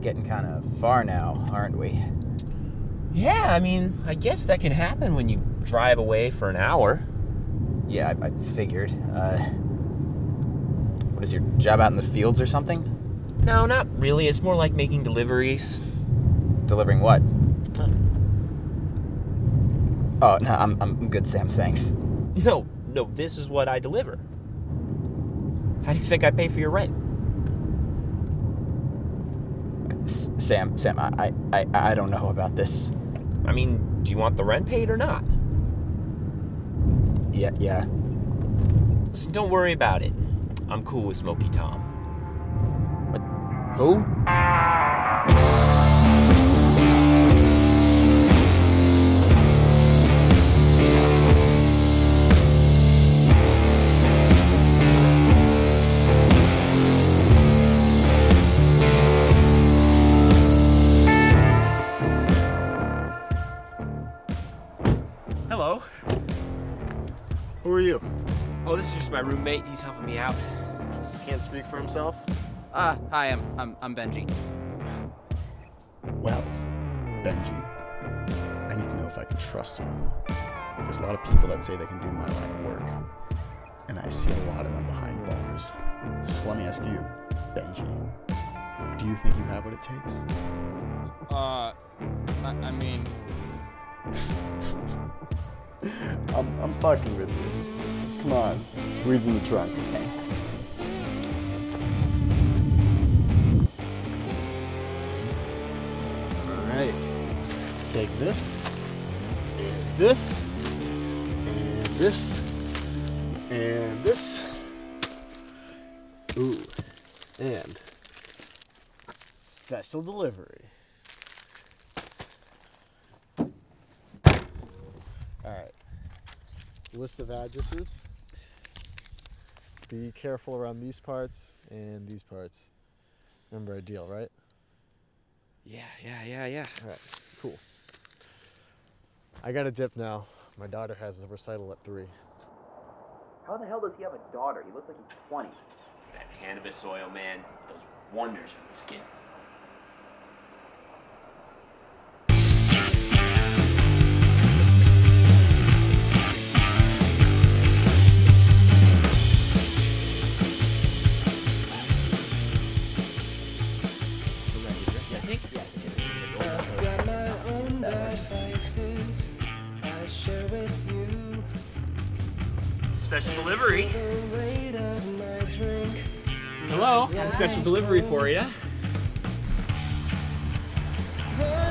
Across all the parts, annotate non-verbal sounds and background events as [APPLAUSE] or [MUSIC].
getting kind of far now, aren't we? Yeah, I mean, I guess that can happen when you drive away for an hour. Yeah, I, I figured. Uh, what is your job out in the fields or something? No, not really. It's more like making deliveries. Delivering what? Huh. Oh, no, I'm, I'm good, Sam, thanks. No, no, this is what I deliver. How do you think I pay for your rent? Sam, Sam, I, I, I, I don't know about this. I mean, do you want the rent paid or not? Yeah, yeah. Listen, don't worry about it. I'm cool with Smoky Tom. Who? Who are you? Oh, this is just my roommate. He's helping me out. Can't speak for himself? Uh, hi, I'm, I'm, I'm Benji. Well, Benji, I need to know if I can trust you. There's a lot of people that say they can do my line of work, and I see a lot of them behind bars. So let me ask you, Benji, do you think you have what it takes? Uh, I, I mean, [LAUGHS] [LAUGHS] I'm, I'm fucking with you. Come on, weed's in the trunk. Alright, take this, and this, and this, and this. Ooh, and special delivery. Alright, list of addresses. Be careful around these parts and these parts. Remember our deal, right? Yeah, yeah, yeah, yeah. Alright, cool. I got a dip now. My daughter has a recital at 3. How the hell does he have a daughter? He looks like he's 20. That cannabis oil, man, does wonders for the skin. Special delivery. The rate of my drink. Hello, have a special delivery for you.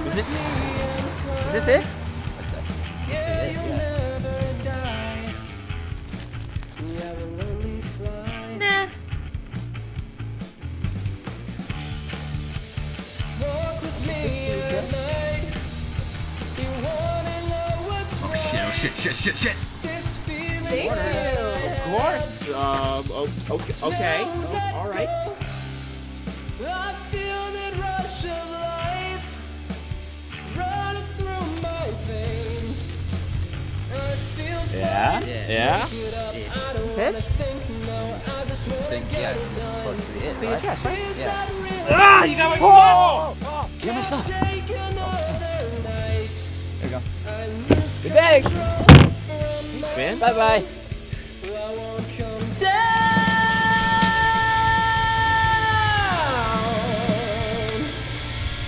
Is this? Is this it? Yeah, you'll never die. You have a lonely flight. Nah. Walk with me at night. You wanna know what's Oh shit! Oh shit! Shit! Shit! Shit! this feeling? Of course. Um. Okay. Okay. Oh, all right. I feel that rush of life running through my veins. I feel Yeah. Yeah. it up. I don't Is it? think, no, I just wanna think, get yeah, this is done. supposed to be it, Your right? chest, right? Yeah. Ah! You got my stuff. Get my stuff. take? There you go. I Good day. Thanks, man. Bye bye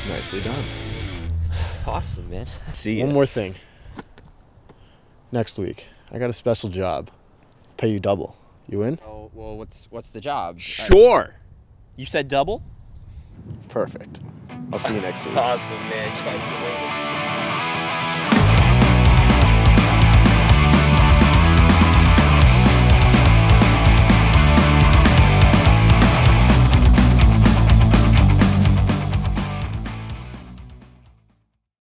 Nicely done. [SIGHS] Awesome, man. [LAUGHS] See One more thing. Next week, I got a special job. Pay you double. You in? Oh, well, what's what's the job? Sure. You said double? Perfect. I'll see you next week. Awesome, man. Catch you later.